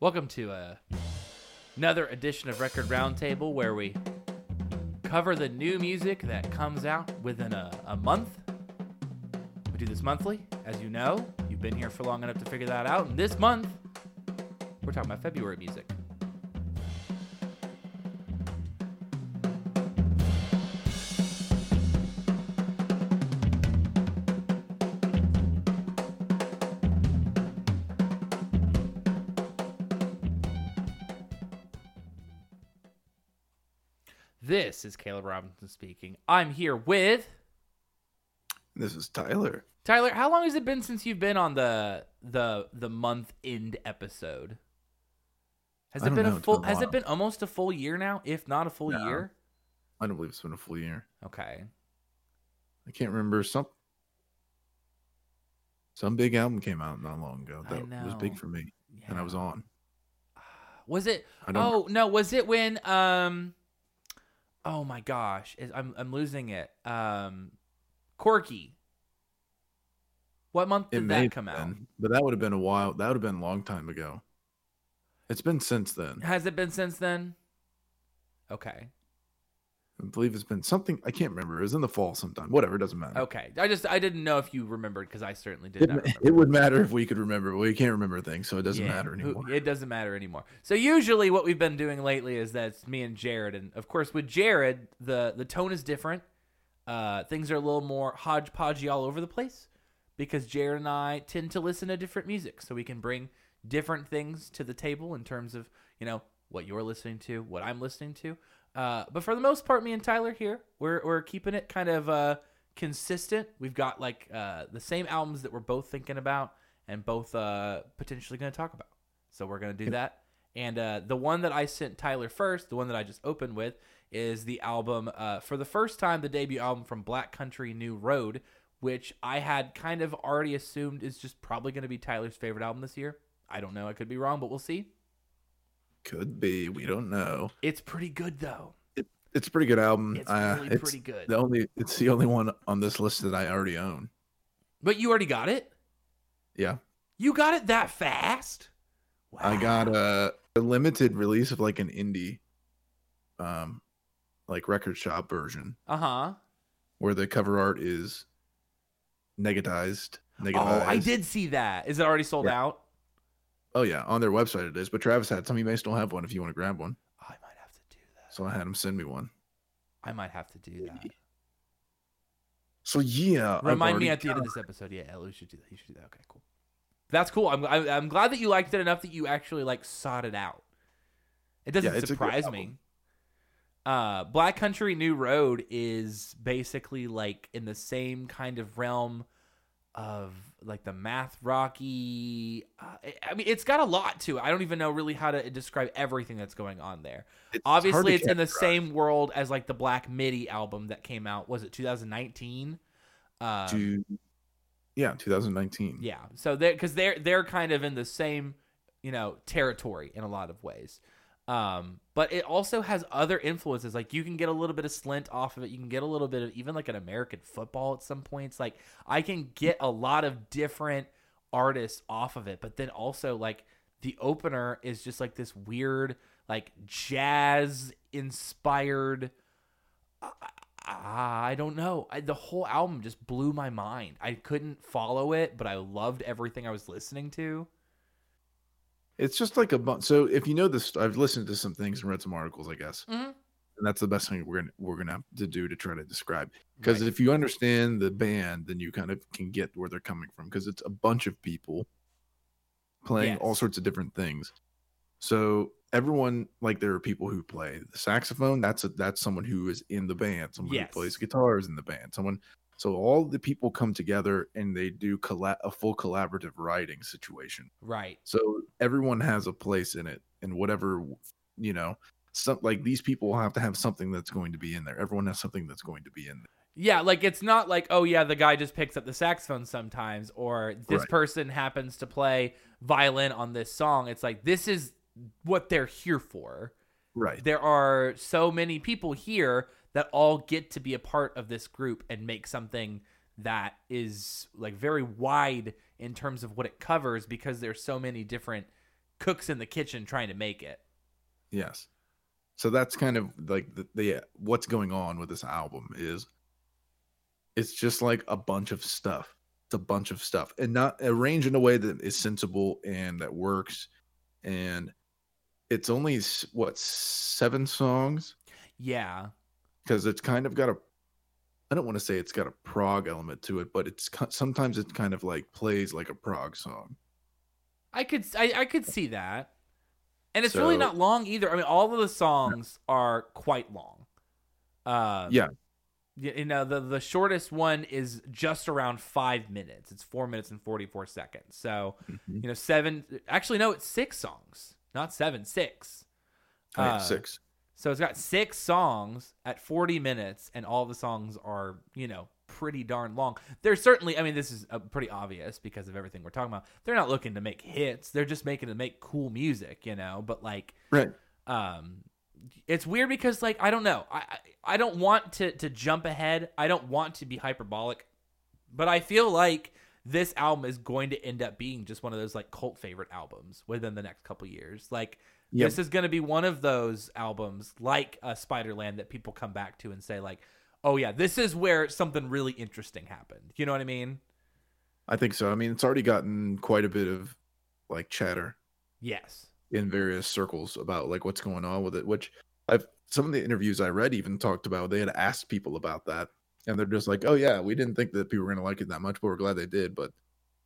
Welcome to uh, another edition of Record Roundtable where we cover the new music that comes out within a, a month. We do this monthly, as you know. You've been here for long enough to figure that out. And this month, we're talking about February music. This is Caleb Robinson speaking. I'm here with This is Tyler. Tyler. How long has it been since you've been on the the the month end episode? Has it been know, a full? been a has it been almost a full year now? If not a full No. year. I don't believe it's been a full year. Okay. I can't remember some some big album came out not long ago that was big for me, and I was on. Was it? Oh no! Was it when? Um. Oh my gosh! Is- I'm I'm losing it. Um. Corky. What month did that come have out? but that would have been a while. That would have been a long time ago. It's been since then. Has it been since then? Okay. I believe it's been something. I can't remember. It was in the fall sometime. Whatever. It doesn't matter. Okay. I just I didn't know if you remembered because I certainly did It, not remember. it would matter if we could remember, but we can't remember things, so it doesn't Yeah, matter anymore. It doesn't matter anymore. So usually what we've been doing lately is that's me and Jared, and of course with Jared, the the tone is different. Uh, things are a little more hodgepodgey all over the place because Jared and I tend to listen to different music, so we can bring different things to the table in terms of you know what you're listening to, what I'm listening to. Uh, but for the most part, me and Tyler here, we're we're keeping it kind of uh, consistent. We've got like uh, the same albums that we're both thinking about and both uh, potentially going to talk about. So we're going to do that. And uh, the one that I sent Tyler first, the one that I just opened with, is the album uh, for the first time, the debut album from Black Country New Road, which I had kind of already assumed is just probably going to be Tyler's favorite album this year. I don't know. I could be wrong, but we'll see. Could be. We don't know. It's pretty good though. It's a pretty good album. It's Uh, really it's pretty good. The only. It's the only one on this list that I already own. But you already got it. Yeah. You got it that fast. Wow. I got a, a limited release of like an indie, um, like record shop version Uh huh. where the cover art is negatized. Oh, I did see that. Is it already sold Yeah. out? Oh yeah, on their website it is. But Travis had some. You may still have one if you want to grab one. I might have to do that. So I had him send me one. I might have to do that. So yeah, Remind me at the end of this episode. Yeah, Ellie should do that. You should do that. Okay, cool. That's cool. I'm I- I'm glad that you liked it enough that you actually like sought it out. It doesn't Yeah, it's a good surprise me. Uh, Black Country New Road is basically like in the same kind of realm of like the math rocky. Uh, I- mean, it's got a lot to it. I don't even know really how to describe everything that's going on there. It's Obviously, it's in the same world as like the Black MIDI album that came out. Was it 2019? Um, to yeah 2019 yeah. So they're because they're they're kind of in the same you know territory in a lot of ways. Um, but it also has other influences. Like you can get a little bit of Slint off of it. You can get a little bit of even like an American football at some points. Like I can get a lot of different artists off of it. But then also like the opener is just like this weird like jazz inspired. I, I don't know. I, the whole album just blew my mind. I couldn't follow it, but I loved everything I was listening to. It's just like a bunch so if you know this i've listened to some things and read some articles i guess Mhm. and that's the best thing we're gonna we're gonna have to do to try to describe because Right. if you understand the band then you kind of can get where they're coming from because it's a bunch of people playing all sorts of different things so everyone like there are people who play the saxophone that's a, that's someone who is in the band someone Yes. who plays guitars in the band someone so all the people come together and they do colla- a full collaborative writing situation Right. so everyone has a place in it, and whatever you know, some like these people have to have something that's going to be in there. Everyone has something that's going to be in there. Yeah, like it's not like, oh yeah, the guy just picks up the saxophone sometimes, or this Right. person happens to play violin on this song. It's like this is what they're here for. Right. There are so many people here that all get to be a part of this group and make something that is like very wide in terms of what it covers because there's so many different cooks in the kitchen trying to make it. Yes. So that's kind of like the, the uh, what's going on with this album is it's just like a bunch of stuff. It's a bunch of stuff and not uh, arranged in a way that is sensible and that works. And it's only what seven songs Yeah. Because it's kind of got a. I don't want to say it's got a prog element to it, but it's sometimes it kind of like plays like a prog song. I could I, I could see that. And it's really not long either. I mean, all of the songs are quite long. Uh, Yeah. You know, the the shortest one is just around five minutes. It's four minutes and forty four seconds. So Mhm. you know, seven. Actually, no, it's six songs, not seven, six. Uh, six. So it's got six songs at 40 minutes, and all the songs are, you know, pretty darn long. They're certainly, I mean, this is uh, pretty obvious because of everything we're talking about. They're not looking to make hits, they're just making to make cool music, you know, but like, Right. um, it's weird because, like, I don't know. I, I, I don't want to, to jump ahead, I don't want to be hyperbolic, but I feel like this album is going to end up being just one of those like cult favorite albums within the next couple years. Like Yep. this is going to be one of those albums like uh, Spiderland that people come back to and say like, "Oh yeah, this is where something really interesting happened." You know what I mean? I think so. I mean, it's already gotten quite a bit of like chatter Yes. in various circles about like what's going on with it. Which I've some of the interviews I read even talked about. They had asked people about that, and they're just like, "Oh yeah, we didn't think that people were going to like it that much, but we're glad they did." But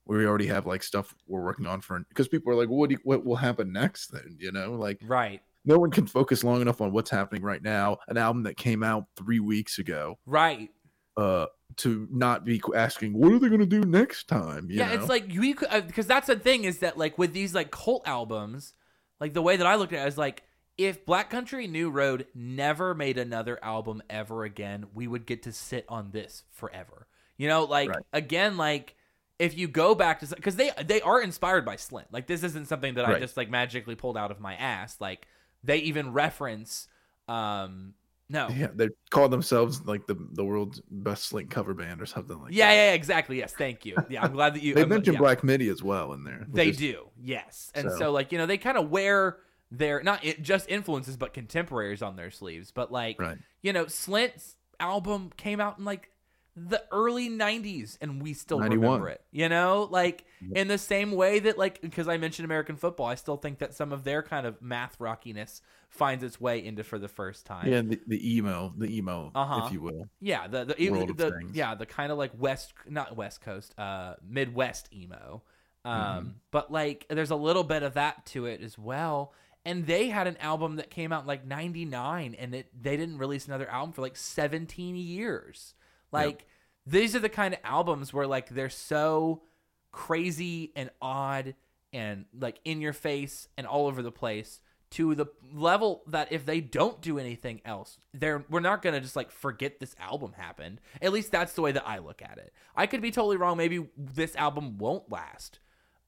we already have like stuff we're working on for because people are like, "What you, what will happen next?" Then you know, like Right. no one can focus long enough on what's happening right now. An album that came out three weeks ago, Right. uh, to not be asking, "What are they going to do next time?" You yeah, know? it's like you because that's the thing is that like with these like cult albums, like the way that I look at it is like if Black Country New Road never made another album ever again, we would get to sit on this forever. You know, like Right. again, like if you go back to because they they are inspired by Slint. Like this isn't something that I just like magically pulled out of my ass. Like they even reference. um no Yeah, they call themselves like the the world's best Slint cover band or something like yeah, that. yeah, exactly. Yes, thank you. Yeah, I'm glad that you. They I'm- mentioned yeah. Black Midi as well in there. They is- do, yes. And so, So- like you know, they kind of wear their not it, just influences, but contemporaries on their sleeves. But like Right. you know, Slint's album came out in like the early '90s, and we still 91. remember it. You know, like in the same way that like because I mentioned American football, I still think that some of their kind of math rockiness finds its way into for the first time. Yeah, the, the emo, the emo, Uh-huh. if you will. Yeah, the the, of the yeah the kind of like west not west coast uh midwest emo um Mm-hmm. but like there's a little bit of that to it as well and they had an album that came out like 99 and it they didn't release another album for like 17 years like these are the kind of albums where like they're so crazy and odd and like in your face and all over the place to the level that if they don't do anything else, they're we're not gonna just like forget this album happened. At least that's the way that I look at it. I could be totally wrong. Maybe this album won't last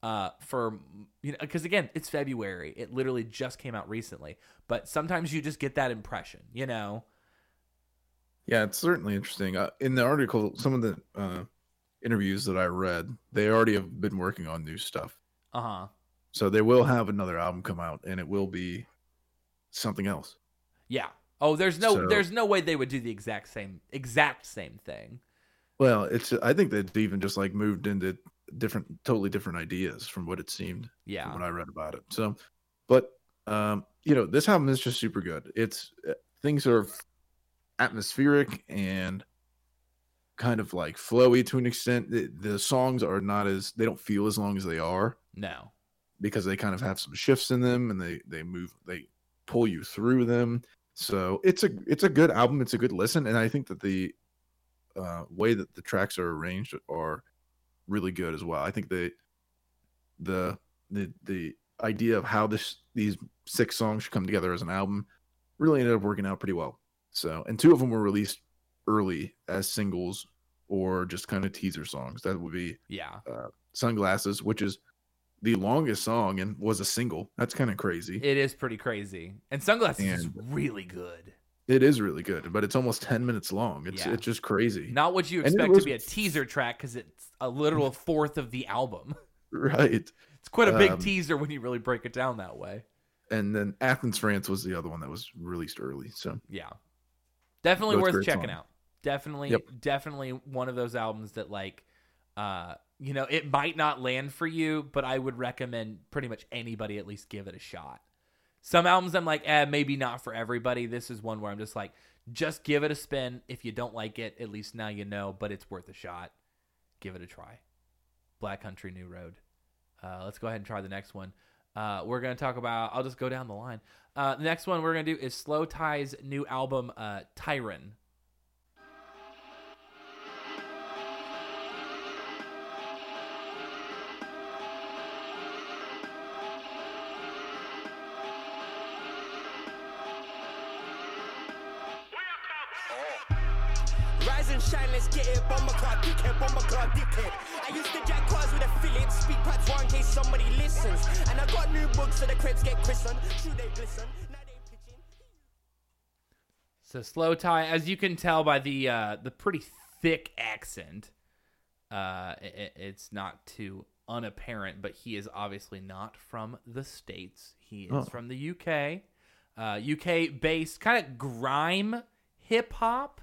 uh, for you know because again it's February. It literally just came out recently. But sometimes you just get that impression, you know. Yeah, it's certainly interesting. Uh, in the article, some of the uh, interviews that I read, they already have been working on new stuff. Uh huh. So they will have another album come out, and it will be something else. Yeah. Oh, there's no So- there's no way they would do the exact same exact same thing. Well, it's I think they've even just like moved into different, totally different ideas from what it seemed Yeah. what I read about it. So, but um, you know, this album is just super good. It's uh, things are atmospheric and kind of like flowy to an extent. The, the songs are not as they don't feel as long as they are now because they kind of have some shifts in them and they they move they pull you through them. So it's a it's a good album. It's a good listen, and I think that the uh, way that the tracks are arranged are really good as well. I think the the the the idea of how this these six songs should come together as an album really ended up working out pretty well. So, and two of them were released early as singles or just kind of teaser songs. That would be Yeah. Sunglasses, which is the longest song and was a single. That's kind of crazy. It is pretty crazy. And Sunglasses is really good. it is really good, but it's almost 10 minutes long. It's Yeah. it's just crazy. Not what you And expect to be a teaser track because it's a literal fourth of the album. Right. It's quite a big Um, teaser when you really break it down that way. and then Athens, France was the other one that was released early. So Yeah. Definitely Both worth checking songs. out. Definitely Yep. definitely one of those albums that like uh you know, it might not land for you, but I would recommend pretty much anybody at least give it a shot. Some albums I'm like, eh, maybe not for everybody. This is one where I'm just like, just give it a spin. If you don't like it, at least now you know, but it's worth a shot. Give it a try. Black Country New Road. Uh, let's go ahead and try the next one. Uh, we're going to talk about, I'll just go down the line. Uh, the next one we're to do is slowthai's new album, uh, Tyron. Dickhead, dickhead. I used to jack cars with a Phillips, speak pats one in case somebody listens. And I got new books so the cribs get christened. True, they glisten. Now they pitching. So slowthai, as you can tell by the uh, the pretty thick accent, uh, it, it's not too unapparent, but he is obviously not from the states. He is Oh. from the UK, uh, UK based kind of grime hip hop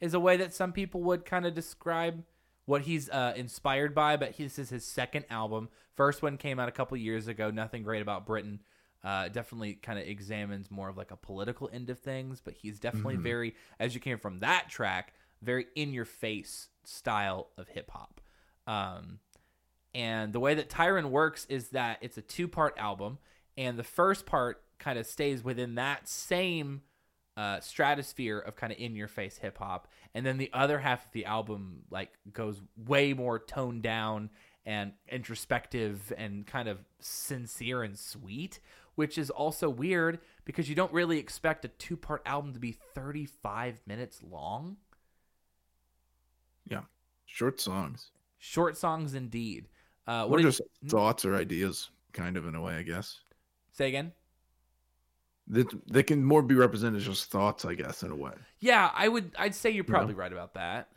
is a way that some people would kind of describe what he's uh, inspired by. But this is his second album. First one came out a couple years ago. Nothing great about Britain. Uh, definitely kind of examines more of like a political end of things, but he's definitely very, as you came from that track, very in your face style of hip hop. Um, and the way that Tyron works is that it's a two part album, and the first part kind of stays within that same uh, stratosphere of kind of in your face hip hop, and then the other half of the album like goes way more toned down and introspective and kind of sincere and sweet, which is also weird because you don't really expect a two part album to be 35 minutes long. yeah, short songs. Short songs indeed. Uh, What did just thoughts or ideas, kind of in a way, I guess. say again? That they can more be represented as just thoughts, I guess, in a way. Yeah, I would. I'd say you're probably right about that.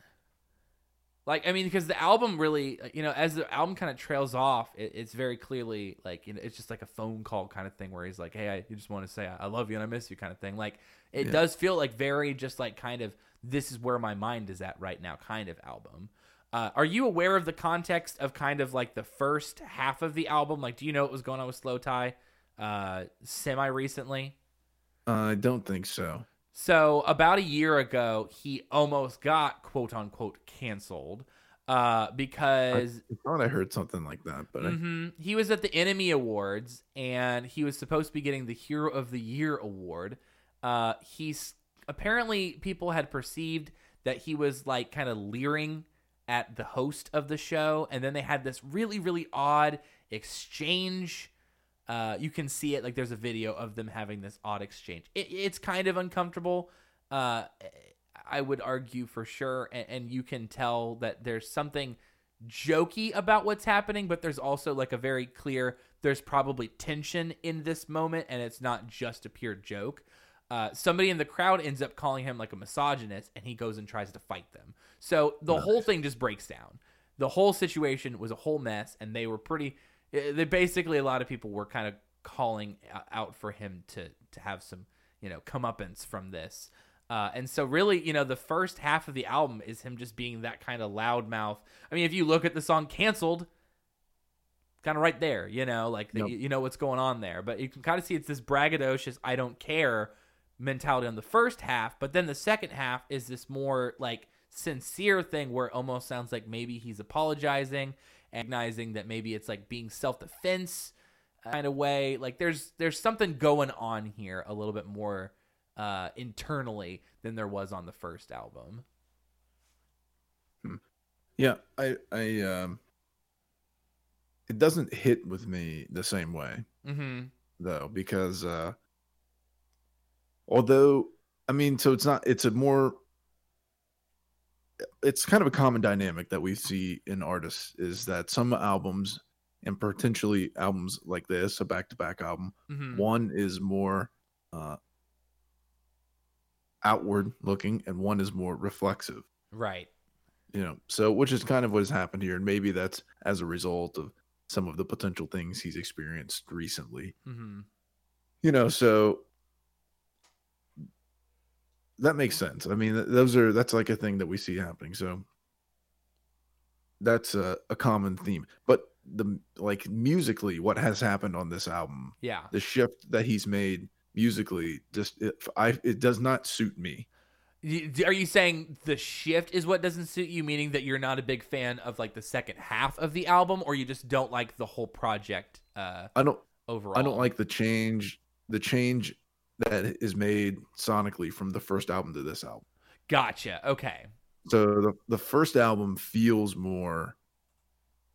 Like, I mean, because the album really, you know, as the album kind of trails off, it, it's very clearly like, you know, it's just like a phone call kind of thing where he's like, "Hey, I just want to say I love you and I miss you," kind of thing. Like, it Yeah. does feel like very just like kind of this is where my mind is at right now kind of album. Uh, are you aware of the context of kind of like the first half of the album? Like, do you know what was going on with slowthai uh, semi recently? Uh, I don't think so. So about a year ago, he almost got quote unquote canceled uh, because I thought I heard something like that, but I, mhm, he was at the NME Awards and he was supposed to be getting the Hero of the Year award. Uh, he's apparently people had perceived that he was like kind of leering at the host of the show, and then they had this really really odd exchange. Uh, you can see it like there's a video of them having this odd exchange. It, it's kind of uncomfortable. Uh, I would argue for sure, and, and you can tell that there's something jokey about what's happening, but there's also like a very clear there's probably tension in this moment, and it's not just a pure joke. Uh, somebody in the crowd ends up calling him like a misogynist, and he goes and tries to fight them. So the whole thing just breaks down. The whole situation was a whole mess, and they were pretty. They basically a lot of people were kind of calling out for him to to have some you know comeuppance from this. Uh, and so really, you know, the first half of the album is him just being that kind of loudmouth. I mean, if you look at the song "Cancelled," kind of right there, you know, like the, Yep. you know what's going on there. But you can kind of see it's this braggadocious "I don't care" mentality on the first half, but then the second half is this more like sincere thing where it almost sounds like maybe he's apologizing, recognizing that maybe it's like being self defense kind of way. Like there's there's something going on here a little bit more uh, internally than there was on the first album. yeah, I, I, um, it doesn't hit with me the same way Mm-hmm. though, because, uh, although, I mean, so it's not, it's a more, it's kind of a common dynamic that we see in artists is that some albums and potentially albums like this, a back to back album, Mm-hmm. one is more uh, outward looking and one is more reflexive Right. you know so which is kind of what has happened here and maybe that's as a result of some of the potential things he's experienced recently. hmm You know, so that makes sense. I mean, those are that's like a thing that we see happening. So that's a, a common theme. But the like musically, what has happened on this album, Yeah. the shift that he's made musically, just it, I it does not suit me. Are you saying the shift is what doesn't suit you, meaning that you're not a big fan of like the second half of the album, or you just don't like the whole project uh, I don't overall? I don't like the change the change that is made sonically from the first album to this album. Gotcha. Okay. So the the first album feels more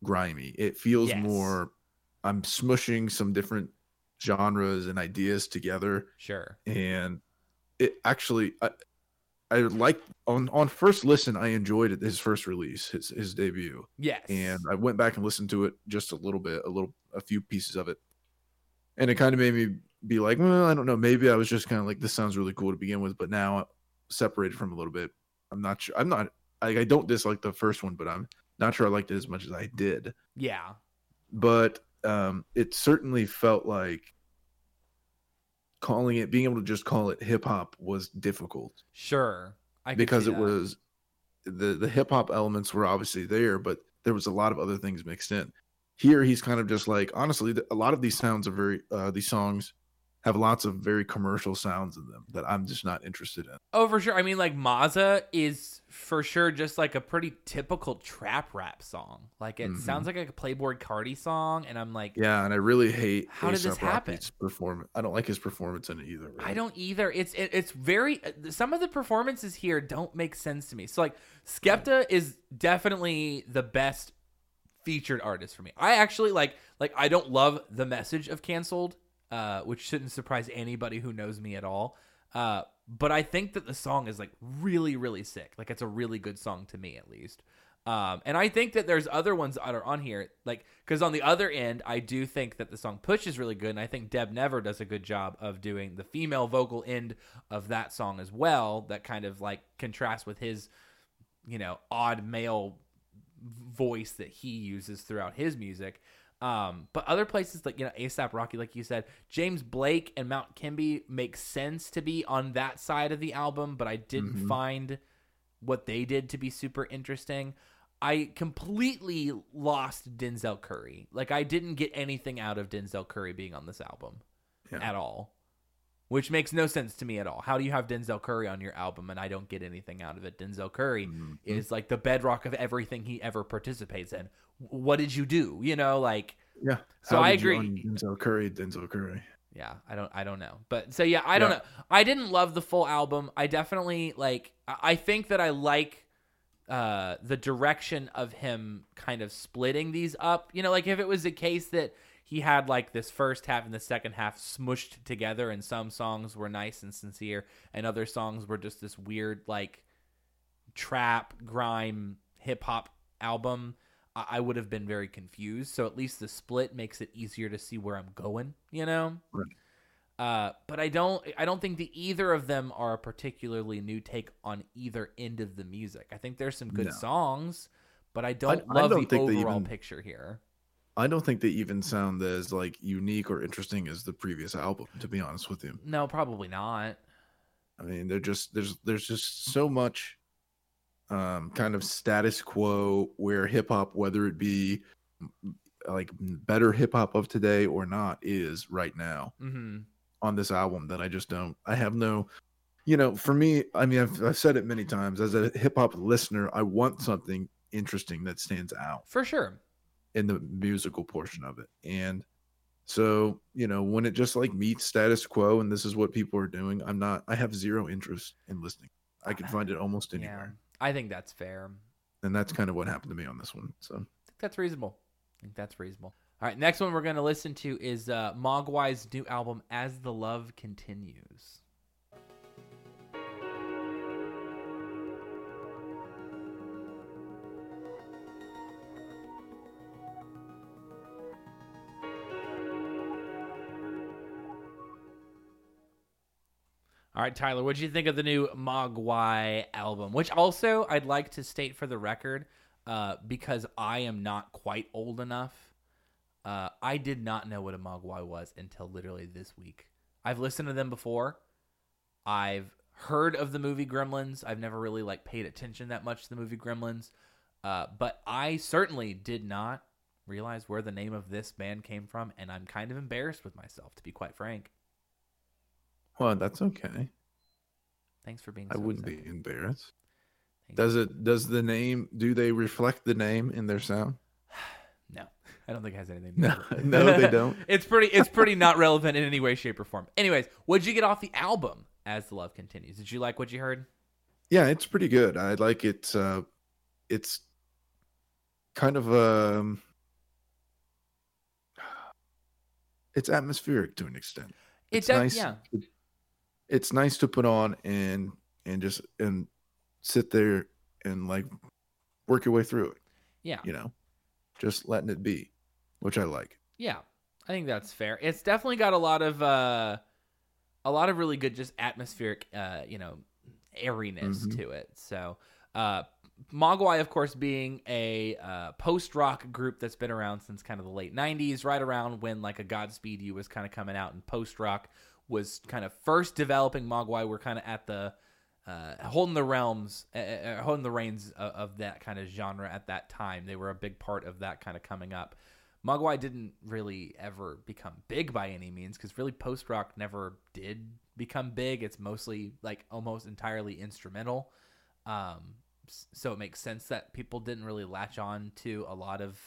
grimy. It feels Yes. more I'm smushing some different genres and ideas together Sure. and it actually I, I like on on first listen I enjoyed it his first release his his debut Yes. and I went back and listened to it just a little bit a little a few pieces of it and it kind of made me be like well I don't know maybe I was just kind of like this sounds really cool to begin with but now separated from a little bit I'm not sure I'm not I, I don't dislike the first one but I'm not sure I liked it as much as I did yeah. but um, it certainly felt like calling it being able to just call it hip hop was difficult Sure. I because it that. was the the hip hop elements were obviously there, but there was a lot of other things mixed in. Here, he's kind of just like honestly, a lot of these sounds are very uh, these songs have lots of very commercial sounds in them that I'm just not interested in. Oh, for sure. I mean, like Mazza is for sure just like a pretty typical trap rap song. Like it Mhm. sounds like a Playboi Carti song, and I'm like, Yeah, and I really hate How did this happen? Performance. I don't like his performance in it either. I don't either. It's it, it's very some of the performances here don't make sense to me. So like Skepta is definitely the best featured artist for me. I actually like like I don't love the message of canceled, uh, which shouldn't surprise anybody who knows me at all. Uh, but I think that the song is like really really sick. Like it's a really good song to me at least. Um, and I think that there's other ones that are on here, like because on the other end, I do think that the song "Push" is really good, and I think Deb Never does a good job of doing the female vocal end of that song as well. That kind of like contrasts with his, you know, odd male voice that he uses throughout his music. Um, but other places like you know ASAP Rocky, like you said, James Blake and Mount Kimbie make sense to be on that side of the album, but I didn't Mhm. find what they did to be super interesting. I completely lost Denzel Curry. Like I didn't get anything out of Denzel Curry being on this album Yeah. at all. Which makes no sense to me at all. How do you have Denzel Curry on your album and I don't get anything out of it? Denzel Curry Mhm. is like the bedrock of everything he ever participates in. What did you do? You know, like Yeah. So I agree. Denzel Curry, Denzel Curry. yeah, I don't I don't know. But so yeah, I don't know. I didn't love the full album. I definitely like I I think that I like uh the direction of him kind of splitting these up. You know, like if it was a case that he had like this first half and the second half smushed together and some songs were nice and sincere and other songs were just this weird like trap grime hip hop album I I would have been very confused. So at least the split makes it easier to see where I'm going, you know? Right. Uh, but I don't I don't think that either of them are a particularly new take on either end of the music. I think there's some good No. songs, but I don't I love don't the overall even- picture here. I don't think they even sound as like unique or interesting as the previous album, to be honest with you. No, probably not. I mean, they're just there's there's just so much um kind of status quo where hip hop, whether it be like better hip hop of today or not, is right now hmm on this album that I just don't I have no you know, for me, I mean I've, I've said it many times as a hip hop listener, I want something interesting that stands out For sure. In the musical portion of it. And so, you know, when it just like meets status quo and this is what people are doing, I'm not I have zero interest in listening. I can find it almost Yeah. anywhere. I think that's fair. And that's kind of what happened to me on this one. So I think that's reasonable. I think that's reasonable. All right, next one we're going to listen to is uh, Mogwai's new album, As the Love Continues. All right, Tyler, what did you think of the new Mogwai album? Which also I'd like to state for the record, uh, because I am not quite old enough. I did not know what a Mogwai was until literally this week. I've listened to them before. I've heard of the movie Gremlins. I've never really like paid attention that much to the movie Gremlins. Uh, but I certainly did not realize where the name of this band came from, and I'm kind of embarrassed with myself, to be quite frank. Well, that's okay. Thanks for being. I so wouldn't be embarrassed. Thank Does it? Does the name? Do they reflect the name in their sound? No, I don't think it has anything. to No, do with it. no, they don't. it's pretty. It's pretty not relevant in any way, shape, or form. Anyways, what'd you get off the album? As the love continues, did you like what you heard? Yeah, it's pretty good. I like it. Uh, it's kind of um, it's atmospheric to an extent. It It's does. nice. Yeah, it- it's nice to put on and and just and sit there and like work your way through it. yeah, You know, just letting it be, which I like. yeah. I think that's fair. It's definitely got a lot of uh, a lot of really good, just atmospheric, uh, you know, airiness Mhm. to it. So, uh, Mogwai, of course, being a uh, post rock group that's been around since kind of the late '90s, right around when like a Godspeed You was kind of coming out, and post rock was kind of first developing. Mogwai were kind of at the uh, holding the realms, uh, uh, holding the reins of, of that kind of genre at that time. They were a big part of that kind of coming up. Mogwai didn't really ever become big by any means because really post rock never did become big. It's mostly like almost entirely instrumental. Um, so it makes sense that people didn't really latch on to a lot of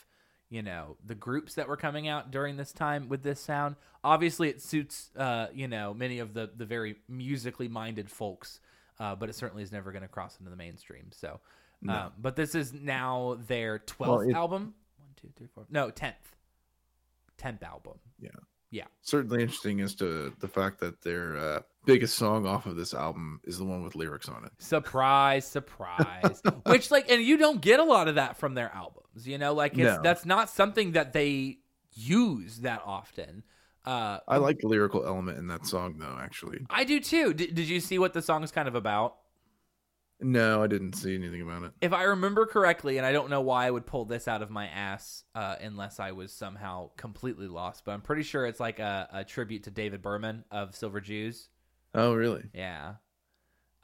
you know the groups that were coming out during this time with this sound. Obviously, it suits uh, you know many of the the very musically minded folks, uh, but it certainly is never going to cross into the mainstream. So, No. um, but this is now their Well, twelfth it- album. One, two, three, four. No, tenth. Tenth album. Yeah certainly interesting as to the fact that their uh, biggest song off of this album is the one with lyrics on it. Surprise, surprise. Which like and you don't get a lot of that from their albums, you know? Like it's No. that's not something that they use that often. Uh I like the lyrical element in that song, though. Actually, I do too. D- did you see what the song is kind of about? No, I didn't see anything about it. If I remember correctly, and I don't know why I would pull this out of my ass uh, unless I was somehow completely lost, but I'm pretty sure it's like a, a tribute to David Berman of Silver Jews. Oh, really? Yeah.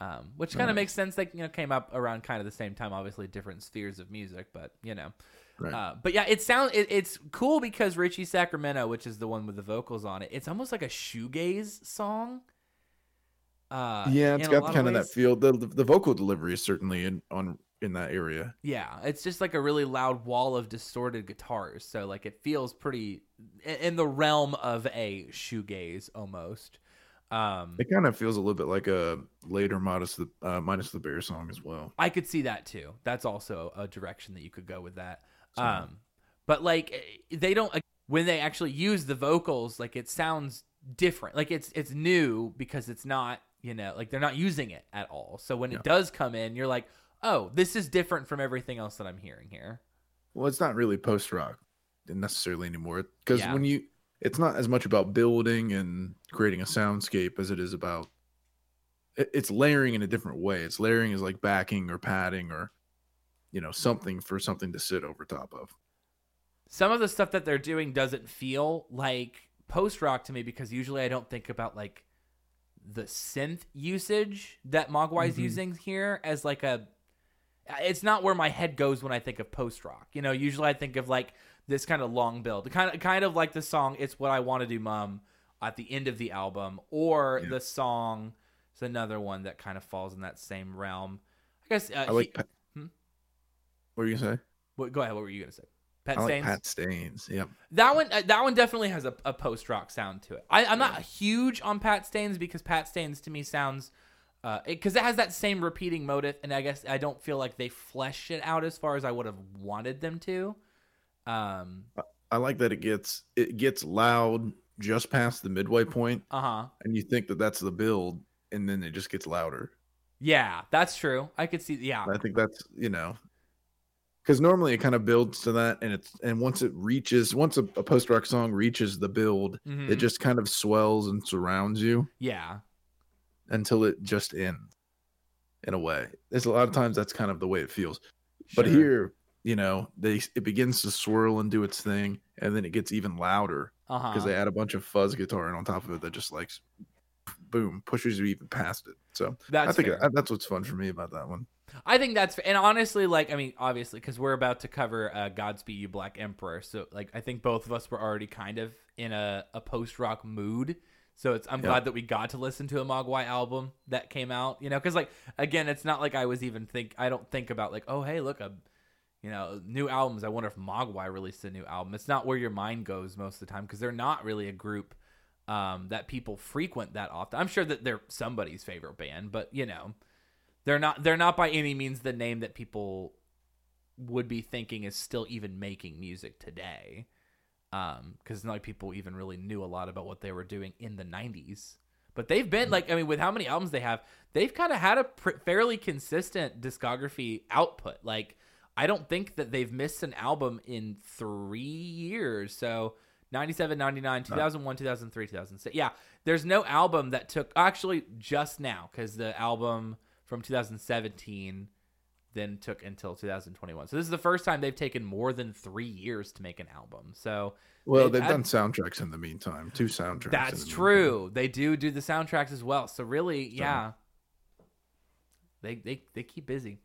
Um, which kind of Nice. makes sense. They you know came up around kind of the same time, obviously different spheres of music, but you know. Right. Uh, but yeah, it sounds it, it's cool because Ritchie Sacramento, which is the one with the vocals on it, it's almost like a shoegaze song. Uh, yeah, it's got kind of that feel. The, the the vocal delivery is certainly in on in that area. Yeah, it's just like a really loud wall of distorted guitars. So like it feels pretty in- the realm of a shoegaze almost. Um, It kind of feels a little bit like a later modest uh, minus the bear song as well. I could see that too. That's also a direction that you could go with that. So- Um, but like eh, they don't when they actually use the vocals, like it sounds different. Like it's it's new because it's not you know like they're not using it at all. So when it does come in, you're like, oh, this is different from everything else that I'm hearing here. Well, it's not really post rock necessarily anymore because Yeah. when you, it's not as much about building and creating a soundscape as it is about. It's layering in a different way. It's layering is like backing or padding or, you know, something for something to sit over top of. some of the stuff that they're doing doesn't feel like post rock to me because usually I don't think about like the synth usage that Mogwai's Mhm. using here as like a it's not where my head goes when I think of post rock. You know, usually I think of like this kind of long build. Kind of kind of like the song It's What I Want to Do Mom at the end of the album or Yeah. the song it's another one that kind of falls in that same realm. I guess uh, I like. he- Pa- Hmm? What were you gonna say? what, go ahead, what were you going to say? Pet I like Stains? Pat Stains. Yep. That one, uh, that one definitely has a, a post rock sound to it. I, I'm not huge on Pat Stains because Pat Stains to me sounds, because it, has that same repeating motive, and I guess I don't feel like they flesh it out as far as I would have wanted them to. Um. I like that it gets it gets loud just past the midway point, Uh huh. and you think that that's the build, and then it just gets louder. Yeah, that's true. I could see. Yeah. I think that's you know, because normally it kind of builds to that, and it's and once it reaches, once a, a post rock song reaches the build, Mhm. it just kind of swells and surrounds you Yeah. until it just ends. In a way, there's a lot of times that's kind of the way it feels. But here, you know, they it begins to swirl and do its thing, and then it gets even louder because they add a bunch of fuzz guitar in on top of it that just like boom pushes you even past it. So That's I think fair. that's what's fun for me about that one. I think that's and honestly, like I mean, obviously, because we're about to cover uh, "Godspeed You Black Emperor," so like I think both of us were already kind of in a, a post rock mood. So it's I'm Yeah. glad that we got to listen to a Mogwai album that came out. You know, because like again, it's not like I was even think I don't think about like oh hey look a you know new albums. I wonder if Mogwai released a new album. It's not where your mind goes most of the time because they're not really a group um, that people frequent that often. I'm sure that they're somebody's favorite band, but you know they're not they're not by any means the name that people would be thinking is still even making music today um because not like people even really knew a lot about what they were doing in the 90s but they've been like i mean with how many albums they have they've kind of had a pr- fairly consistent discography output. Like i don't think that they've missed an album in three years so 97 99 2001 2003 2006 yeah there's no album that took actually just now because the album from 2017 then took until 2021 so this is the first time they've taken more than three years to make an album. So Well, They've they've done soundtracks in the meantime, two soundtracks. that's the meantime. true. They do do the soundtracks as well. So really yeah. They they, they keep busy.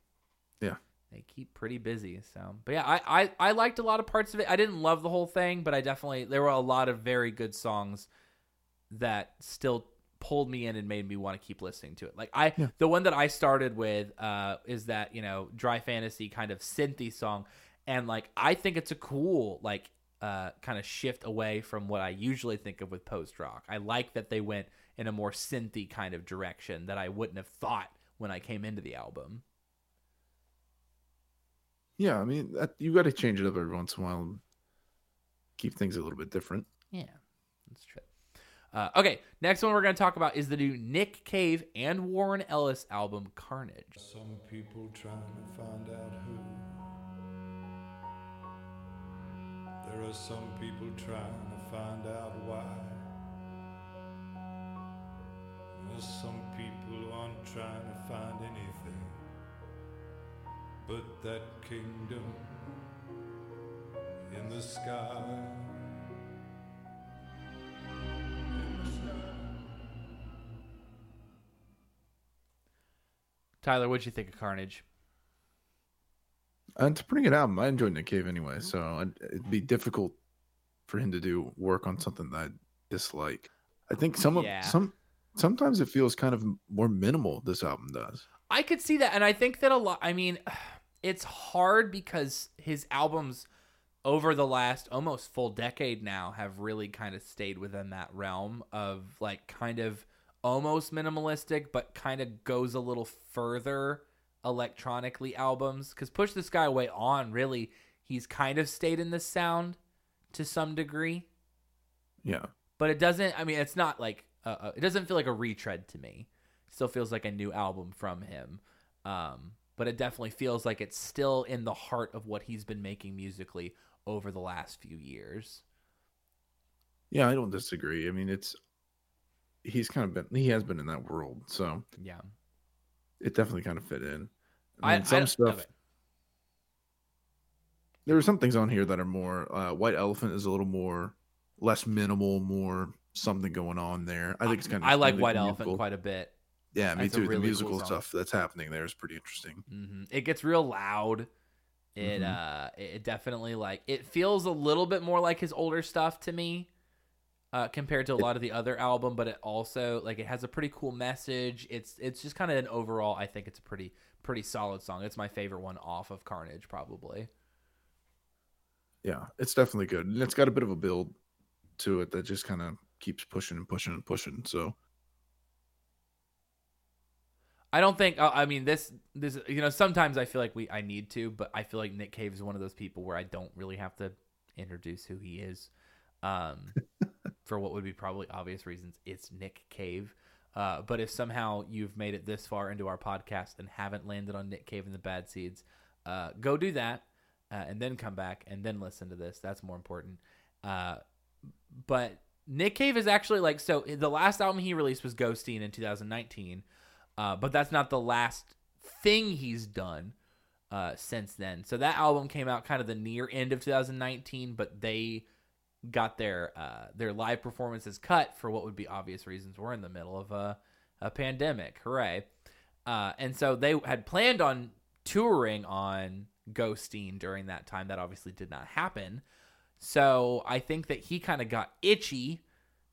Yeah. They keep pretty busy so. But yeah I, I i liked a lot of parts of it. I didn't love the whole thing but i definitely there were a lot of very good songs that still pulled me in and made me want to keep listening to it. Like i Yeah. the one that i started with uh is that you know dry fantasy kind of synthy song and like i think it's a cool like uh kind of shift away from what i usually think of with post rock i like that they went in a more synthy kind of direction that i wouldn't have thought when i came into the album Yeah, I mean, that, you got to change it up every once in a while and keep things a little bit different. Yeah, that's true. Uh, okay, next one we're going to talk about is the new Nick Cave and Warren Ellis album, Carnage. Some people trying to find out who. There are some people trying to find out why. There's some people who aren't trying to find anything but that kingdom in the sky. In the sky. Tyler, what'd you think of Carnage? And it's a pretty good album. I enjoyed Nick Cave anyway, so I'd, it'd be difficult for him to do work on something that I dislike. I think some of some sometimes it feels kind of more minimal. This album does. I could see that, and I think that a lot. I mean, it's hard because his albums over the last almost full decade now have really kind of stayed within that realm of like kind of almost minimalistic, but kind of goes a little further electronically albums. Because Push the Sky Away on really, he's kind of stayed in this sound to some degree Yeah, but it doesn't. I mean, it's not like uh, uh, it doesn't feel like a retread to me. It still feels like a new album from him. Um, but it definitely feels like it's still in the heart of what he's been making musically over the last few years. yeah, I don't disagree. I mean, it's he's kind of been he has been in that world, so Yeah, it definitely kind of fit in. I, I some I- stuff. There are some things on here that are more. Uh, White Elephant is a little more less minimal, more something going on there. I think it's kind of. I like White Elephant quite a bit. Yeah, me That's too. really the musical song. stuff that's happening there is pretty interesting. hmm It gets real loud. It Mhm. uh, it it definitely like it feels a little bit more like his older stuff to me, uh, compared to a lot of the other album. But it also like it has a pretty cool message. It's it's just kind of an overall. I think it's a pretty pretty solid song. It's my favorite one off of Carnage, probably. Yeah, it's definitely good, and it's got a bit of a build to it that just kind of keeps pushing and pushing and pushing. So I don't think. uh, I mean, this this you know sometimes I feel like we I need to, but I feel like Nick Cave is one of those people where I don't really have to introduce who he is, um, for what would be probably obvious reasons. It's Nick Cave. Uh, but if somehow you've made it this far into our podcast and haven't landed on Nick Cave and the Bad Seeds, uh, go do that, uh, and then come back and then listen to this. That's more important. Uh, but Nick Cave is actually like so. The last album he released was Ghosteen in 2019. Uh, but that's not the last thing he's done. uh, since then. So that album came out kind of the near end of 2019, but they got their uh, their live performances cut for what would be obvious reasons. We're in the middle of a, a pandemic. Hooray! Uh, and so they had planned on touring on Ghosteen during that time. That obviously did not happen. So I think that he kind of got itchy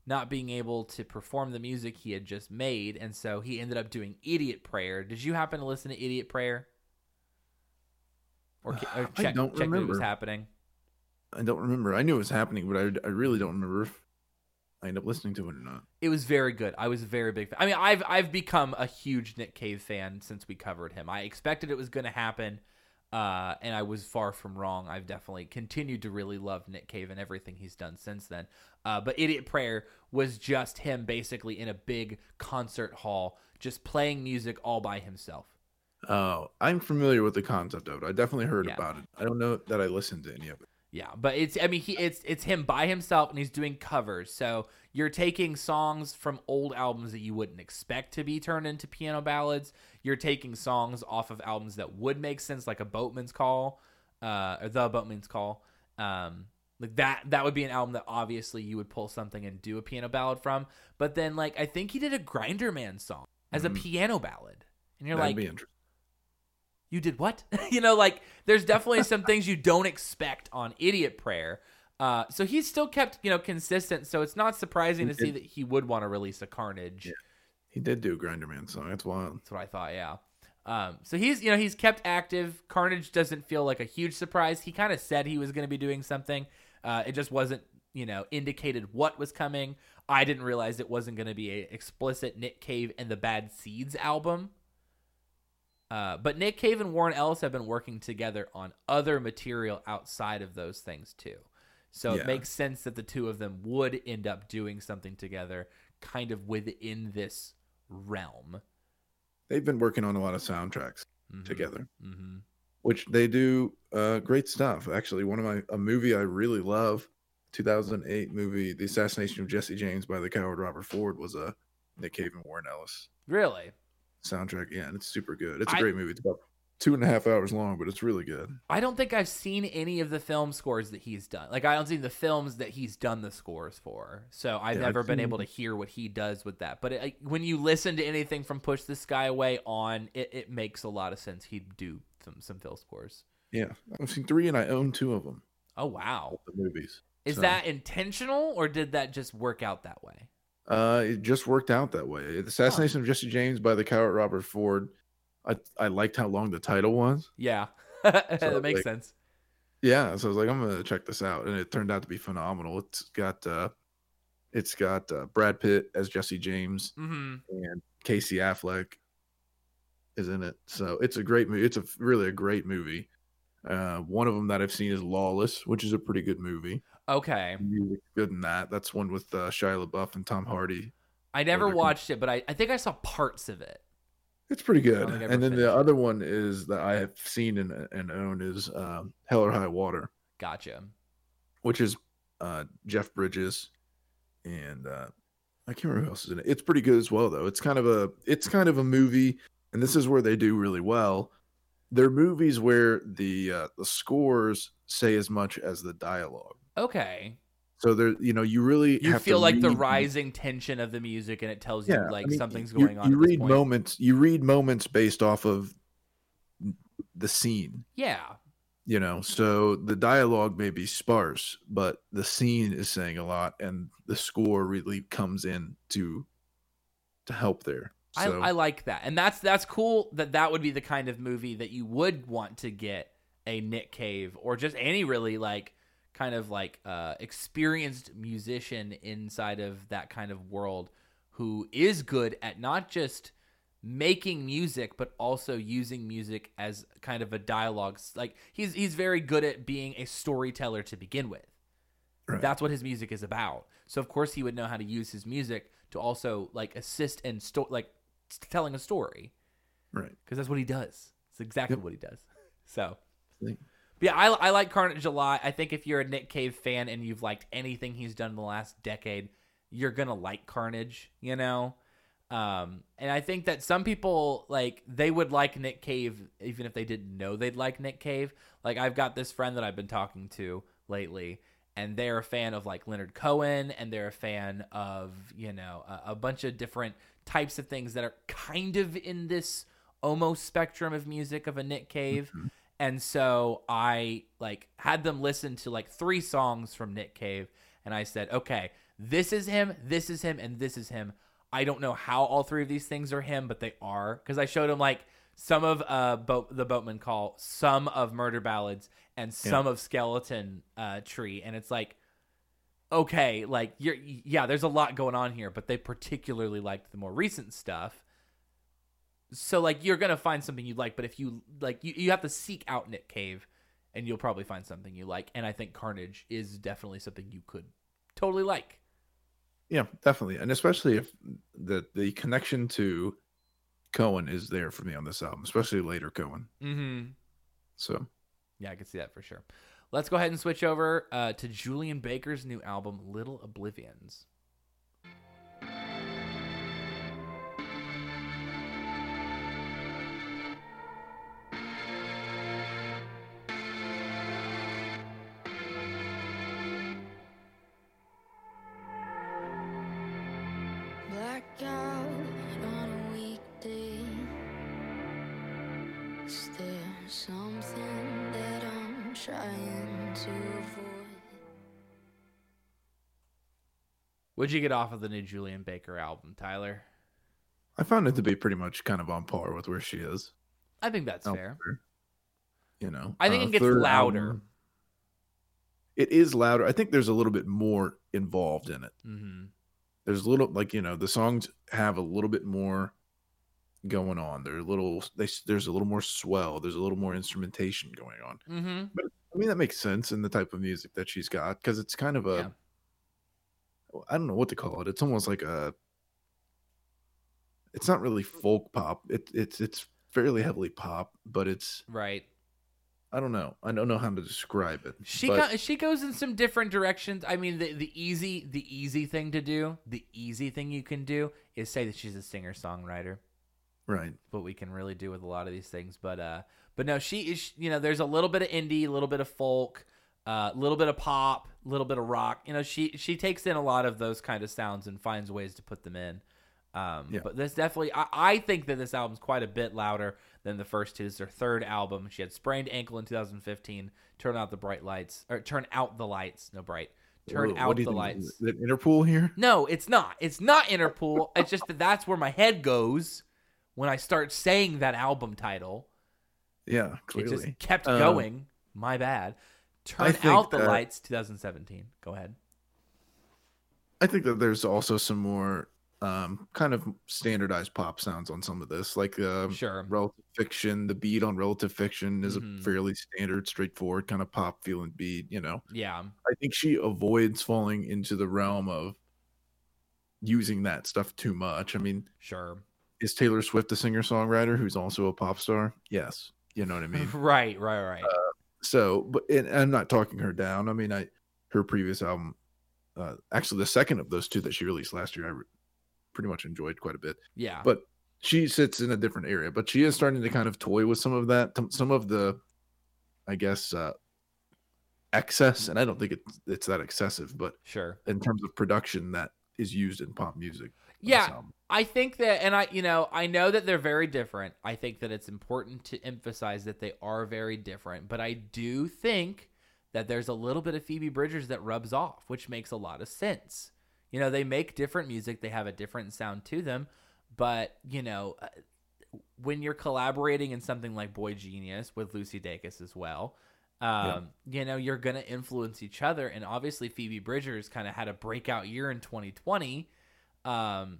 not being able to perform the music he had just made, and so he ended up doing Idiot Prayer. Did you happen to listen to Idiot Prayer? Or, uh, or I check, don't check that it was happening? I don't remember. I knew it was happening, but I, I really don't remember if I ended up listening to it or not. It was very good. I was a very big fan. I mean, I've I've become a huge Nick Cave fan since we covered him. I expected it was going to happen, uh, and I was far from wrong. I've definitely continued to really love Nick Cave and everything he's done since then. Uh, but Idiot Prayer was just him basically in a big concert hall, just playing music all by himself. Oh, I'm familiar with the concept of it. I definitely heard Yeah. about it. I don't know that I listened to any of it. Yeah, but it's I mean he it's it's him by himself and he's doing covers. So you're taking songs from old albums that you wouldn't expect to be turned into piano ballads. You're taking songs off of albums that would make sense, like a Boatman's Call, uh, or the Boatman's Call. Um, like that that would be an album that obviously you would pull something and do a piano ballad from. But then like I think he did a Grinderman song as a piano ballad, and you're That'd like, be interesting. You did what? you know, like there's definitely some things you don't expect on Idiot Prayer. Uh, so he's still kept, you know, consistent. So it's not surprising to see that he would want to release a Carnage. He did do a Grinderman song. That's wild. That's what I thought. Yeah. Um, so he's, you know, he's kept active. Carnage doesn't feel like a huge surprise. He kind of said he was going to be doing something. Uh, it just wasn't, you know, indicated what was coming. I didn't realize it wasn't going to be a explicit Nick Cave and the Bad Seeds album. Uh, but Nick Cave and Warren Ellis have been working together on other material outside of those things too. So it makes sense that the two of them would end up doing something together, kind of within this realm. They've been working on a lot of soundtracks Mhm. together, Mm-hmm. which they do uh, great stuff. Actually, one of my a movie I really love, 2008 movie, The Assassination of Jesse James by the coward Robert Ford, was a Nick Cave and Warren Ellis Really? Soundtrack. Yeah, and it's super good. It's a I- great movie. It's about two and a half hours long, but it's really good. I don't think I've seen any of the film scores that he's done. Like I don't see the films that he's done the scores for. So I've Yeah, I've never been seen- able to hear what he does with that. But it, when you listen to anything from Push the Sky Away on, it, it makes a lot of sense. He'd do some some film scores. Yeah, I've seen three, and I own two of them. Oh wow! The movies. Is So, that intentional or did that just work out that way? Uh, it just worked out that way. The Assassination of Jesse James by the coward Robert Ford. I I liked how long the title was. Yeah, that So, makes like- sense. Yeah, so I was like, I'm gonna check this out, and it turned out to be phenomenal. It's got uh, it's got uh, Brad Pitt as Jesse James mm-hmm. and Casey Affleck is in it. So it's a great movie. It's a really a great movie. Uh, one of them that I've seen is Lawless, which is a pretty good movie. Okay, good in that. That's one with uh, Shia LaBeouf and Tom Hardy. I never watched it, but I, I think I saw parts of it. It's pretty good. don't think I ever And then the it. other one is that I have seen and, and own is um, Hell or High Water, Gotcha. which is uh, Jeff Bridges and uh, I can't remember who else is in it. It's pretty good as well, though. It's kind of a it's kind of a movie, and this is where they do really well. They're movies where the uh, the scores say as much as the dialogue. Okay. So there, you know, you really You feel like the rising tension of the music, and it tells you like I mean, something's you- going on. You read moments. You read moments based off of the scene. Yeah. you know so the dialogue may be sparse but the scene is saying a lot and the score really comes in to to help there so I, I like that, and that's that's cool. That that would be the kind of movie that you would want to get a Nick Cave or just any really like kind of like uh, experienced musician inside of that kind of world who is good at not just making music but also using music as kind of a dialogue. Like he's he's very good at being a storyteller to begin with. Right. That's what his music is about. So of course he would know how to use his music to also like assist in sto- like telling a story right because that's what he does. It's exactly Yep. what he does. So, but yeah, I, I like Carnage July. I think if you're a Nick Cave fan and you've liked anything he's done in the last decade, you're gonna like Carnage. You know, Um, and I think that some people like they would like Nick Cave even if they didn't know they'd like Nick Cave. Like I've got this friend that I've been talking to lately, and they're a fan of like Leonard Cohen, and they're a fan of you know a, a bunch of different types of things that are kind of in this almost spectrum of music of a Nick Cave. And so I like had them listen to like three songs from Nick Cave, and I said, okay, this is him, this is him, and this is him. I don't know how all three of these things are him, but they are because I showed him like some of uh boat the boatman call, some of murder ballads, and some of skeleton uh tree, and it's like okay, like you're yeah, there's a lot going on here, but they particularly liked the more recent stuff. So like you're gonna find something you like, but if you like you, you have to seek out Nick Cave and you'll probably find something you like. And I think Carnage is definitely something you could totally like. Yeah, definitely, and especially if the the connection to Cohen is there for me on this album, especially later Cohen. Mm-hmm. So Yeah, I can see that for sure. Let's go ahead and switch over uh, to Julien Baker's new album, Little Oblivions. What'd you get off of the new Julien Baker album, Tyler? I found it to be pretty much kind of on par with where she is. I think that's fair. You know, I think Uh, it gets louder. album- it is louder. I think there's a little bit more involved in it. Mm-hmm. There's a little like you know the songs have a little bit more going on. They're a little they, there's a little more swell. There's a little more instrumentation going on. Mm-hmm. I mean that makes sense in the type of music that she's got because it's kind of a I don't know what to call it. It's almost like a it's not really folk pop. It, it's it's fairly heavily pop, but it's Right. I don't know. I don't know how to describe it. She but- go, she goes in some different directions. I mean, the the easy the easy thing to do, the easy thing you can do is say that she's a singer songwriter. right. What we can really do with a lot of these things, but uh, but no, she is. You know, there's a little bit of indie, a little bit of folk, a uh, little bit of pop, a little bit of rock. You know, she she takes in a lot of those kind of sounds and finds ways to put them in. Um, Yeah. But this definitely, I, I think that this album's quite a bit louder than the first two. It's their third album. She had sprained ankle in 2015. Turn out the bright lights, or turn out the lights. No bright. Turn Wha- out the think? lights. Is it Interpol here? No, it's not. It's not Interpol. it's just that that's where my head goes when I start saying that album title. Yeah, clearly. It just kept Um, going. My bad. Turn think out the lights. 2017. Go ahead. I think that there's also some more um, kind of standardized pop sounds on some of this, like um, Sure. relative fiction. The beat on relative fiction is Mhm. a fairly standard, straightforward kind of pop feeling beat. You know, Yeah. I think she avoids falling into the realm of using that stuff too much. I mean, Sure. is Taylor Swift a singer songwriter who's also a pop star? Yes, you know what I mean. right. Right. Right. So but and I'm not talking her down. I mean, I her previous album, uh, actually the second of those two that she released last year, I re- pretty much enjoyed quite a bit. yeah. But she sits in a different area. But she is starting to kind of toy with some of that, some of the, I guess, uh, excess. And I don't think it's it's that excessive, but sure. in terms of production that is used in pop music. Yeah. I think that, and I, you know, I know that they're very different. I think that it's important to emphasize that they are very different, but I do think that there's a little bit of Phoebe Bridgers that rubs off, which makes a lot of sense. You know, they make different music, they have a different sound to them, but, you know, uh, when you're collaborating in something like Boy Genius with Lucy Dacus as well, um, you know, you're going to influence each other. And obviously, Phoebe Bridgers kind of had a breakout year in 2020. Um,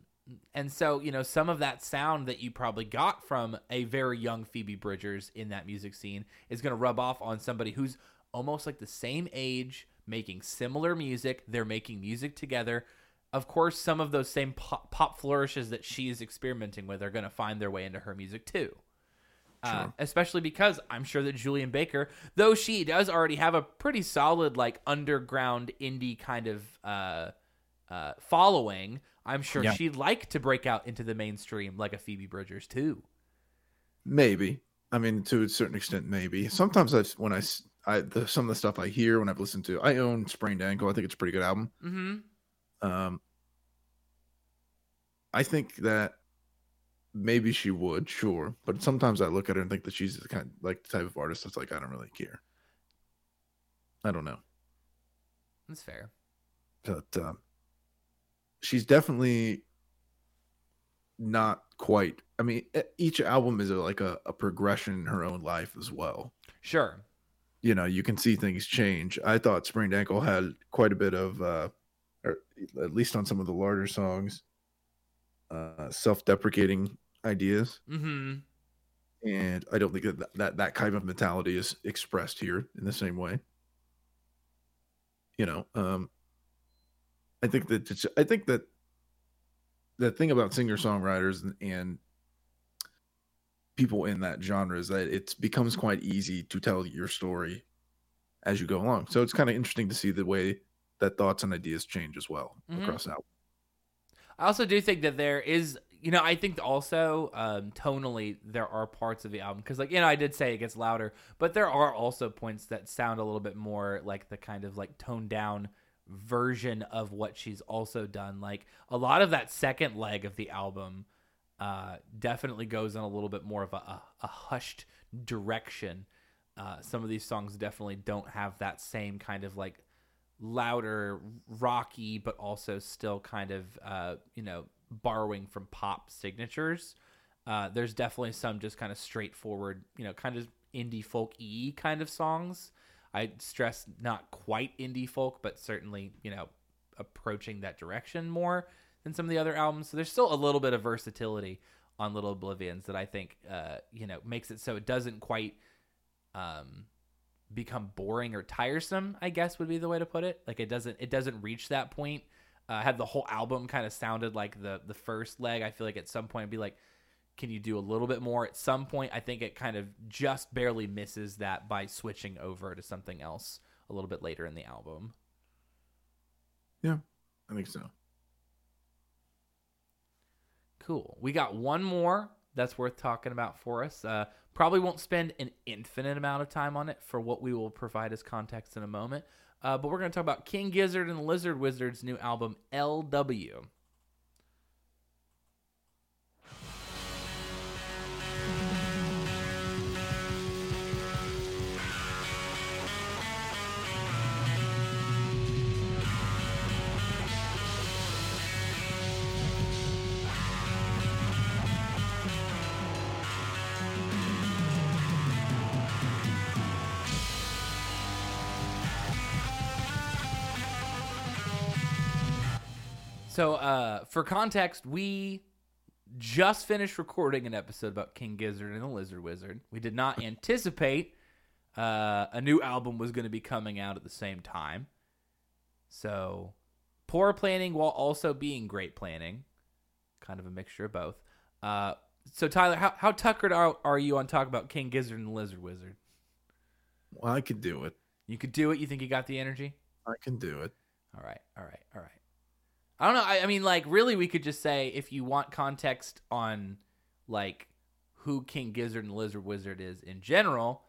and so, you know, some of that sound that you probably got from a very young Phoebe Bridgers in that music scene is going to rub off on somebody who's almost like the same age, making similar music. They're making music together. Of course, some of those same pop, pop flourishes that she is experimenting with are going to find their way into her music too. Uh, especially because I'm sure that Julien Baker, though she does already have a pretty solid like underground indie kind of uh, uh, following, I'm sure Yeah. she'd like to break out into the mainstream like a Phoebe Bridgers too. Maybe. I mean, to a certain extent, maybe. Sometimes I, when I, the, some of the stuff I hear when I've listened to, I own Sprained Ankle. I think it's a pretty good album. Mm-hmm. Um, I think that maybe she would, sure, but sometimes I look at her and think that she's the kind, like the type of artist that's like, I don't really care. I don't know, That's fair. but um, she's definitely not quite. I mean, each album is a, like a, a progression in her own life as well. Sure. you know you can see things change i thought sprained ankle had quite a bit of uh or at least on some of the larger songs uh self-deprecating ideas Mm-hmm. and i don't think that that, that kind of mentality is expressed here in the same way you know um i think that i think that the thing about singer songwriters and, and people in that genre is that it becomes quite easy to tell your story as you go along so it's kind of interesting to see the way that thoughts and ideas change as well Mhm. across albums I also do think that there is, you know, I think also um, tonally there are parts of the album because, like, you know, I did say it gets louder, but there are also points that sound a little bit more like the kind of like toned down version of what she's also done. Like a lot of that second leg of the album uh, definitely goes in a little bit more of a, a, a hushed direction. Uh, some of these songs definitely don't have that same kind of like louder, rocky, but also still kind of uh, you know borrowing from pop signatures. Uh, there's definitely some just kind of straightforward, you know, kind of indie folk y kind of songs. I stress not quite indie folk, but certainly you know approaching that direction more than some of the other albums. So there's still a little bit of versatility on Little Oblivions that I think uh, you know makes it so it doesn't quite um, become boring or tiresome. I guess would be the way to put it. Like it doesn't it doesn't reach that point. Uh, had the whole album kind of sounded like the the first leg. I feel like at some point it'd be like, can you do a little bit more? At some point, I think it kind of just barely misses that by switching over to something else a little bit later in the album. Yeah, I think so Cool. We got one more that's worth talking about for us. Uh, probably won't spend an infinite amount of time on it for what we will provide as context in a moment. Uh, but we're going to talk about King Gizzard and the Lizard Wizard's new album, LW. So, uh, for context, we just finished recording an episode about King Gizzard and the Lizard Wizard. We did not anticipate uh, a new album was going to be coming out at the same time. So, poor planning while also being great planning. Kind of a mixture of both. Uh, so, Tyler, how, how tuckered are, are you on talk about King Gizzard and the Lizard Wizard? well i could do it You could do it. You think you got the energy? i can do it All right, all right, all right. I don't know. I, I mean, like, really, we could just say if you want context on, like, who King Gizzard and Lizard Wizard is in general,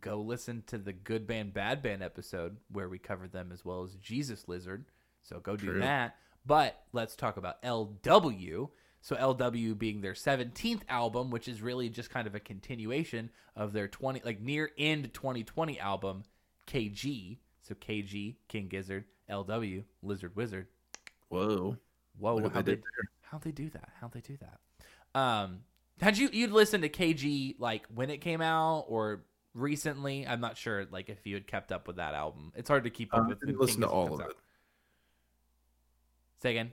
go listen to the Good Band Bad Band episode where we covered them as well as Jesus Lizard. So go do True. that. But let's talk about LW. So LW being their 17th album, which is really just kind of a continuation of their 20 like near end 2020 album KG. So KG, King Gizzard, LW, Lizard Wizard. Whoa Whoa, how they they how'd they do that? How'd they do that? Um, had you you'd listened to KG like when it came out or recently? I'm not sure. Like if you had kept up with that album, it's hard to keep up Uh, I with. didn't listen to all of out. it. Say again.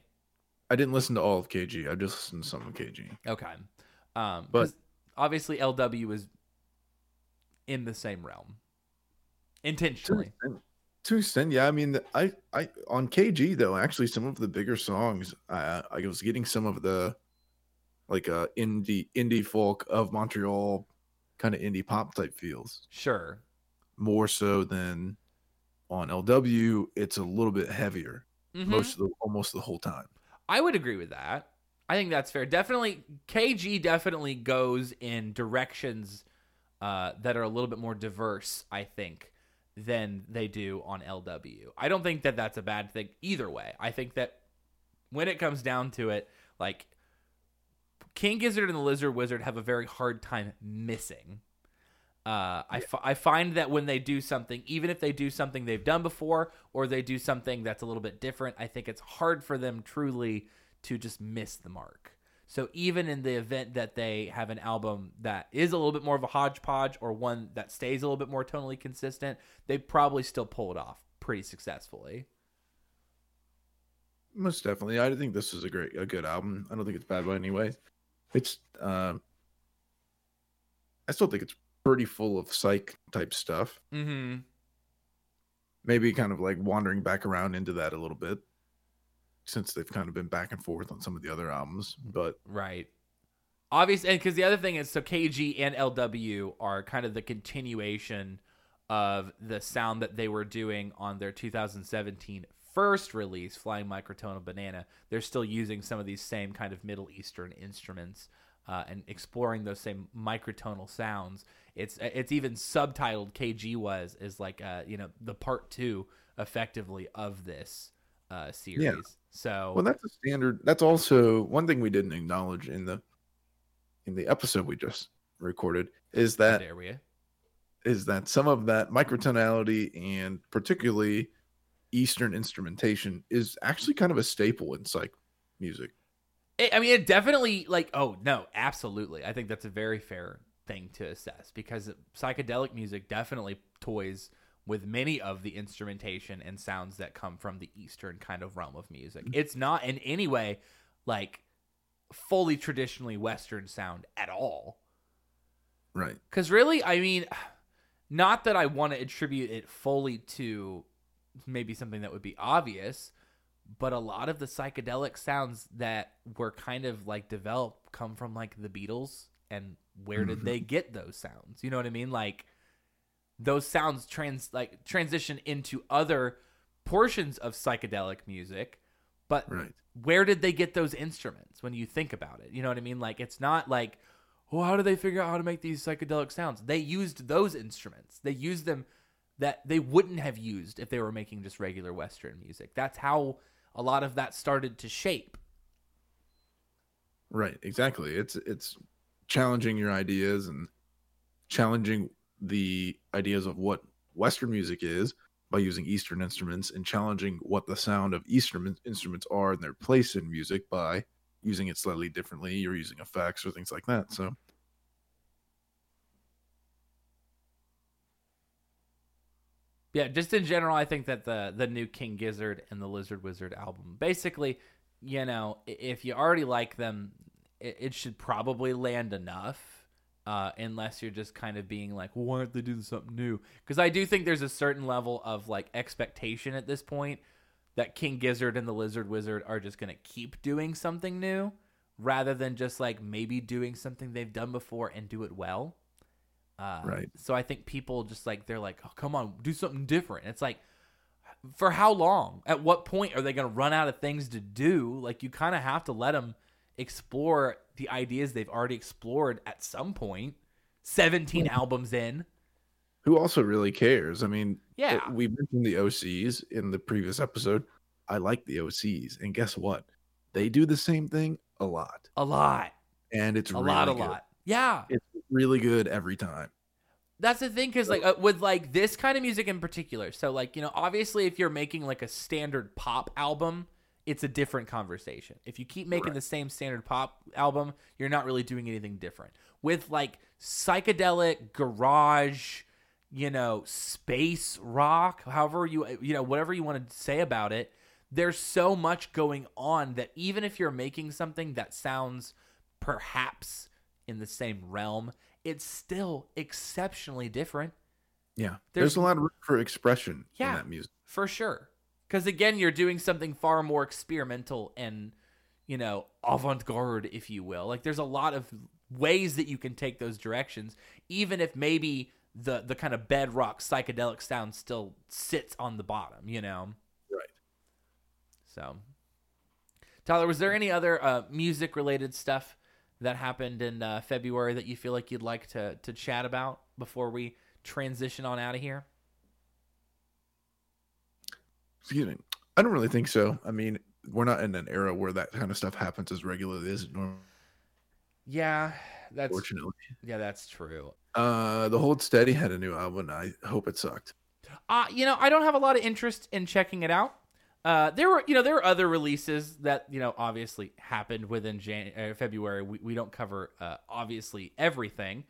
I didn't listen to all of KG. I just listened to some of KG. Okay. Um, But- obviously LW is in the same realm intentionally. to an extent, yeah. I mean, I, I on KG though, actually, some of the bigger songs, I, I was getting some of the like uh indie indie folk of Montreal, kind of indie pop type feels Sure. more so than on LW. It's a little bit heavier. Mhm. most of the almost the whole time. I would agree with that. I think that's fair. Definitely, KG definitely goes in directions uh, that are a little bit more diverse. I think than they do on LW. I don't think that that's a bad thing either way. I think that when it comes down to it, like King Gizzard and the Lizard Wizard have a very hard time missing. Uh, I, fi- I find that when they do something, even if they do something they've done before or they do something that's a little bit different, I think it's hard for them truly to just miss the mark. So even in the event that they have an album that is a little bit more of a hodgepodge or one that stays a little bit more tonally consistent, they probably still pull it off pretty successfully. Most definitely. I think this is a great, a good album. I don't think it's bad by any way. It's, um, I still think it's pretty full of psych type stuff. Mm-hmm. Maybe kind of like wandering back around into that a little bit, since they've kind of been back and forth on some of the other albums. But Right. Obviously, and because the other thing is, so KG and LW are kind of the continuation of the sound that they were doing on their 2017 first release, Flying Microtonal Banana. They're still using some of these same kind of Middle Eastern instruments uh, and exploring those same microtonal sounds. It's it's even subtitled KG was is like uh you know the part two effectively of this uh series. So well, that's a standard. That's also one thing we didn't acknowledge in the in the episode we just recorded is that there we is that some of that microtonality and particularly Eastern instrumentation is actually kind of a staple in psych music. It, I mean, it definitely like. Oh no, absolutely. I think that's a very fair thing to assess because psychedelic music definitely toys with many of the instrumentation and sounds that come from the Eastern kind of realm of music. It's not in any way like fully traditionally Western sound at all. Right. Because really, I mean, not that I want to attribute it fully to maybe something that would be obvious, but a lot of the psychedelic sounds that were kind of like developed come from like the Beatles. And where did mm-hmm. they get those sounds? You know what I mean? Like those sounds trans like transition into other portions of psychedelic music, but Right. where did they get those instruments when you think about it? You know what I mean? Like it's not like, well, how do they figure out how to make these psychedelic sounds? They used those instruments. They used them that they wouldn't have used if they were making just regular Western music. That's how a lot of that started to shape. Right. Exactly. It's it's challenging your ideas and challenging the ideas of what Western music is by using Eastern instruments and challenging what the sound of Eastern instruments are and their place in music by using it slightly differently or using effects or things like that. So Yeah, just in general, I think that the the new King Gizzard and the Lizard Wizard album, basically, you know, if you already like them, it, it should probably land enough. Uh, unless you're just kind of being like, well, why aren't they doing something new? Because I do think there's a certain level of like expectation at this point that King Gizzard and the Lizard Wizard are just gonna keep doing something new, rather than just like maybe doing something they've done before and do it well. Uh, Right. So I think people just like they're like, oh, come on, do something different. It's like, for how long? At what point are they going to run out of things to do? Like you kind of have to let them explore the ideas they've already explored at some point. Seventeen albums in. who also really cares? I mean, Yeah. uh, we mentioned the OCs in the previous episode. I like the OCs, and guess what? They do the same thing a lot, A lot. and it's A really lot. A good. lot. Yeah. It's really good every time. That's the thing, because like uh, with like this kind of music in particular. So like you know, obviously, if you're making like a standard pop album, it's a different conversation. If you keep making Right. the same standard pop album, you're not really doing anything different. With like psychedelic garage, you know, space rock, however you you know whatever you want to say about it, there's so much going on that even if you're making something that sounds perhaps in the same realm, it's still exceptionally different Yeah, There's- there's, a lot of room for expression Yeah. in that music. for sure. Because again, you're doing something far more experimental and you know avant-garde, if you will. Like there's a lot of ways that you can take those directions, even if maybe the the kind of bedrock psychedelic sound still sits on the bottom. You know. Right. So, Tyler, was there any other uh, music related stuff that happened in uh, February that you feel like you'd like to to chat about before we transition on out of here? Excuse me. I don't really think so. I mean, we're not in an era where that kind of stuff happens as regularly as it normally. Yeah, that's Fortunately, yeah, that's true. uh, the Hold Steady had a new album. And I hope it sucked. Uh, you know, I don't have a lot of interest in checking it out. Uh, there were, you know, there were other releases that you know obviously happened within Jan- uh, February. We, we don't cover uh, obviously everything.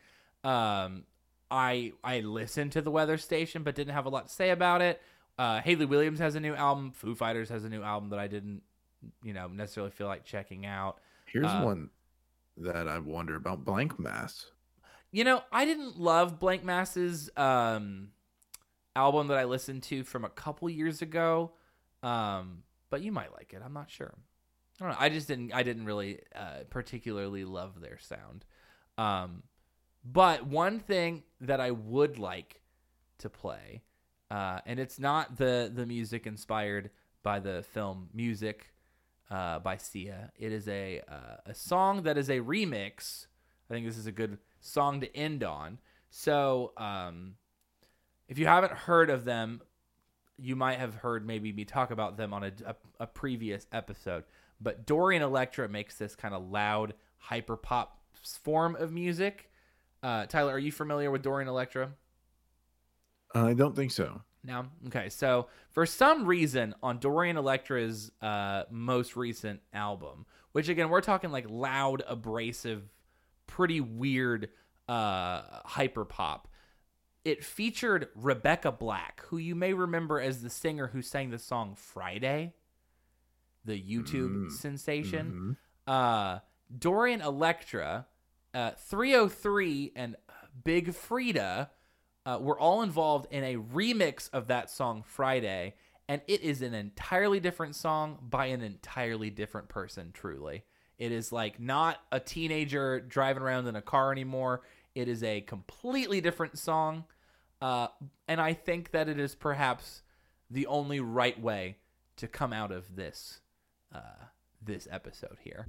Um, I I listened to the Weather Station, but didn't have a lot to say about it. Uh, Hayley Williams has a new album. Foo Fighters has a new album that I didn't, you know, necessarily feel like checking out. Here's Uh, one that I wonder about Blanck Mass. You know, I didn't love Blanck Mass's um, album that I listened to from a couple years ago, um, but you might like it. I'm not sure. I don't know. I just didn't. I didn't really uh, particularly love their sound. Um, but one thing that I would like to play, uh, and it's not the the music inspired by the film Music uh, by Sia. It is a uh, a song that is a remix. I think this is a good song to end on. So, um, if you haven't heard of them, you might have heard maybe me talk about them on a, a, a previous episode. But Dorian Electra makes this kind of loud hyper pop form of music. Uh, Tyler, are you familiar with Dorian Electra? I don't think so. No. Okay. So for some reason, on Dorian Electra's uh, most recent album, which again we're talking like loud, abrasive, pretty weird uh, hyper pop, it featured Rebecca Black, who you may remember as the singer who sang the song Friday, the YouTube Mm. sensation. Mhm. Uh, Dorian Electra, uh, 3OH!3, and Big Freedia uh, were all involved in a remix of that song Friday, and it is an entirely different song by an entirely different person, truly. It is like not a teenager driving around in a car anymore. It is a completely different song. Uh, and I think that it is perhaps the only right way to come out of this uh, this episode here.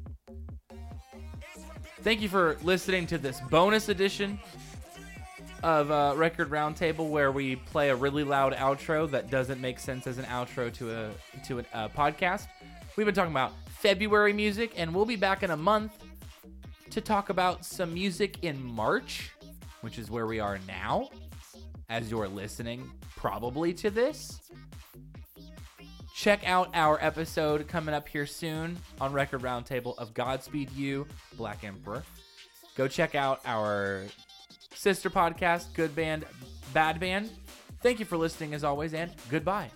Thank you for listening to this bonus edition of uh, Record Roundtable, where we play a really loud outro that doesn't make sense as an outro to a to a podcast. We've been talking about February music, and we'll be back in a month to talk about some music in March, which is where we are now, as you're listening probably to this. Check out our episode coming up here soon on Record Roundtable of Godspeed You, Black Emperor. Go check out our sister podcast, Good Band, Bad Band. Thank you for listening as always, and goodbye.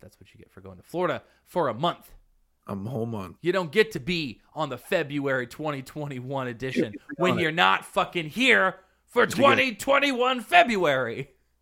That's what you get for going to Florida for a month. I'm home on. You don't get to be on the February 2021 edition when it. you're not fucking here for 2021 February.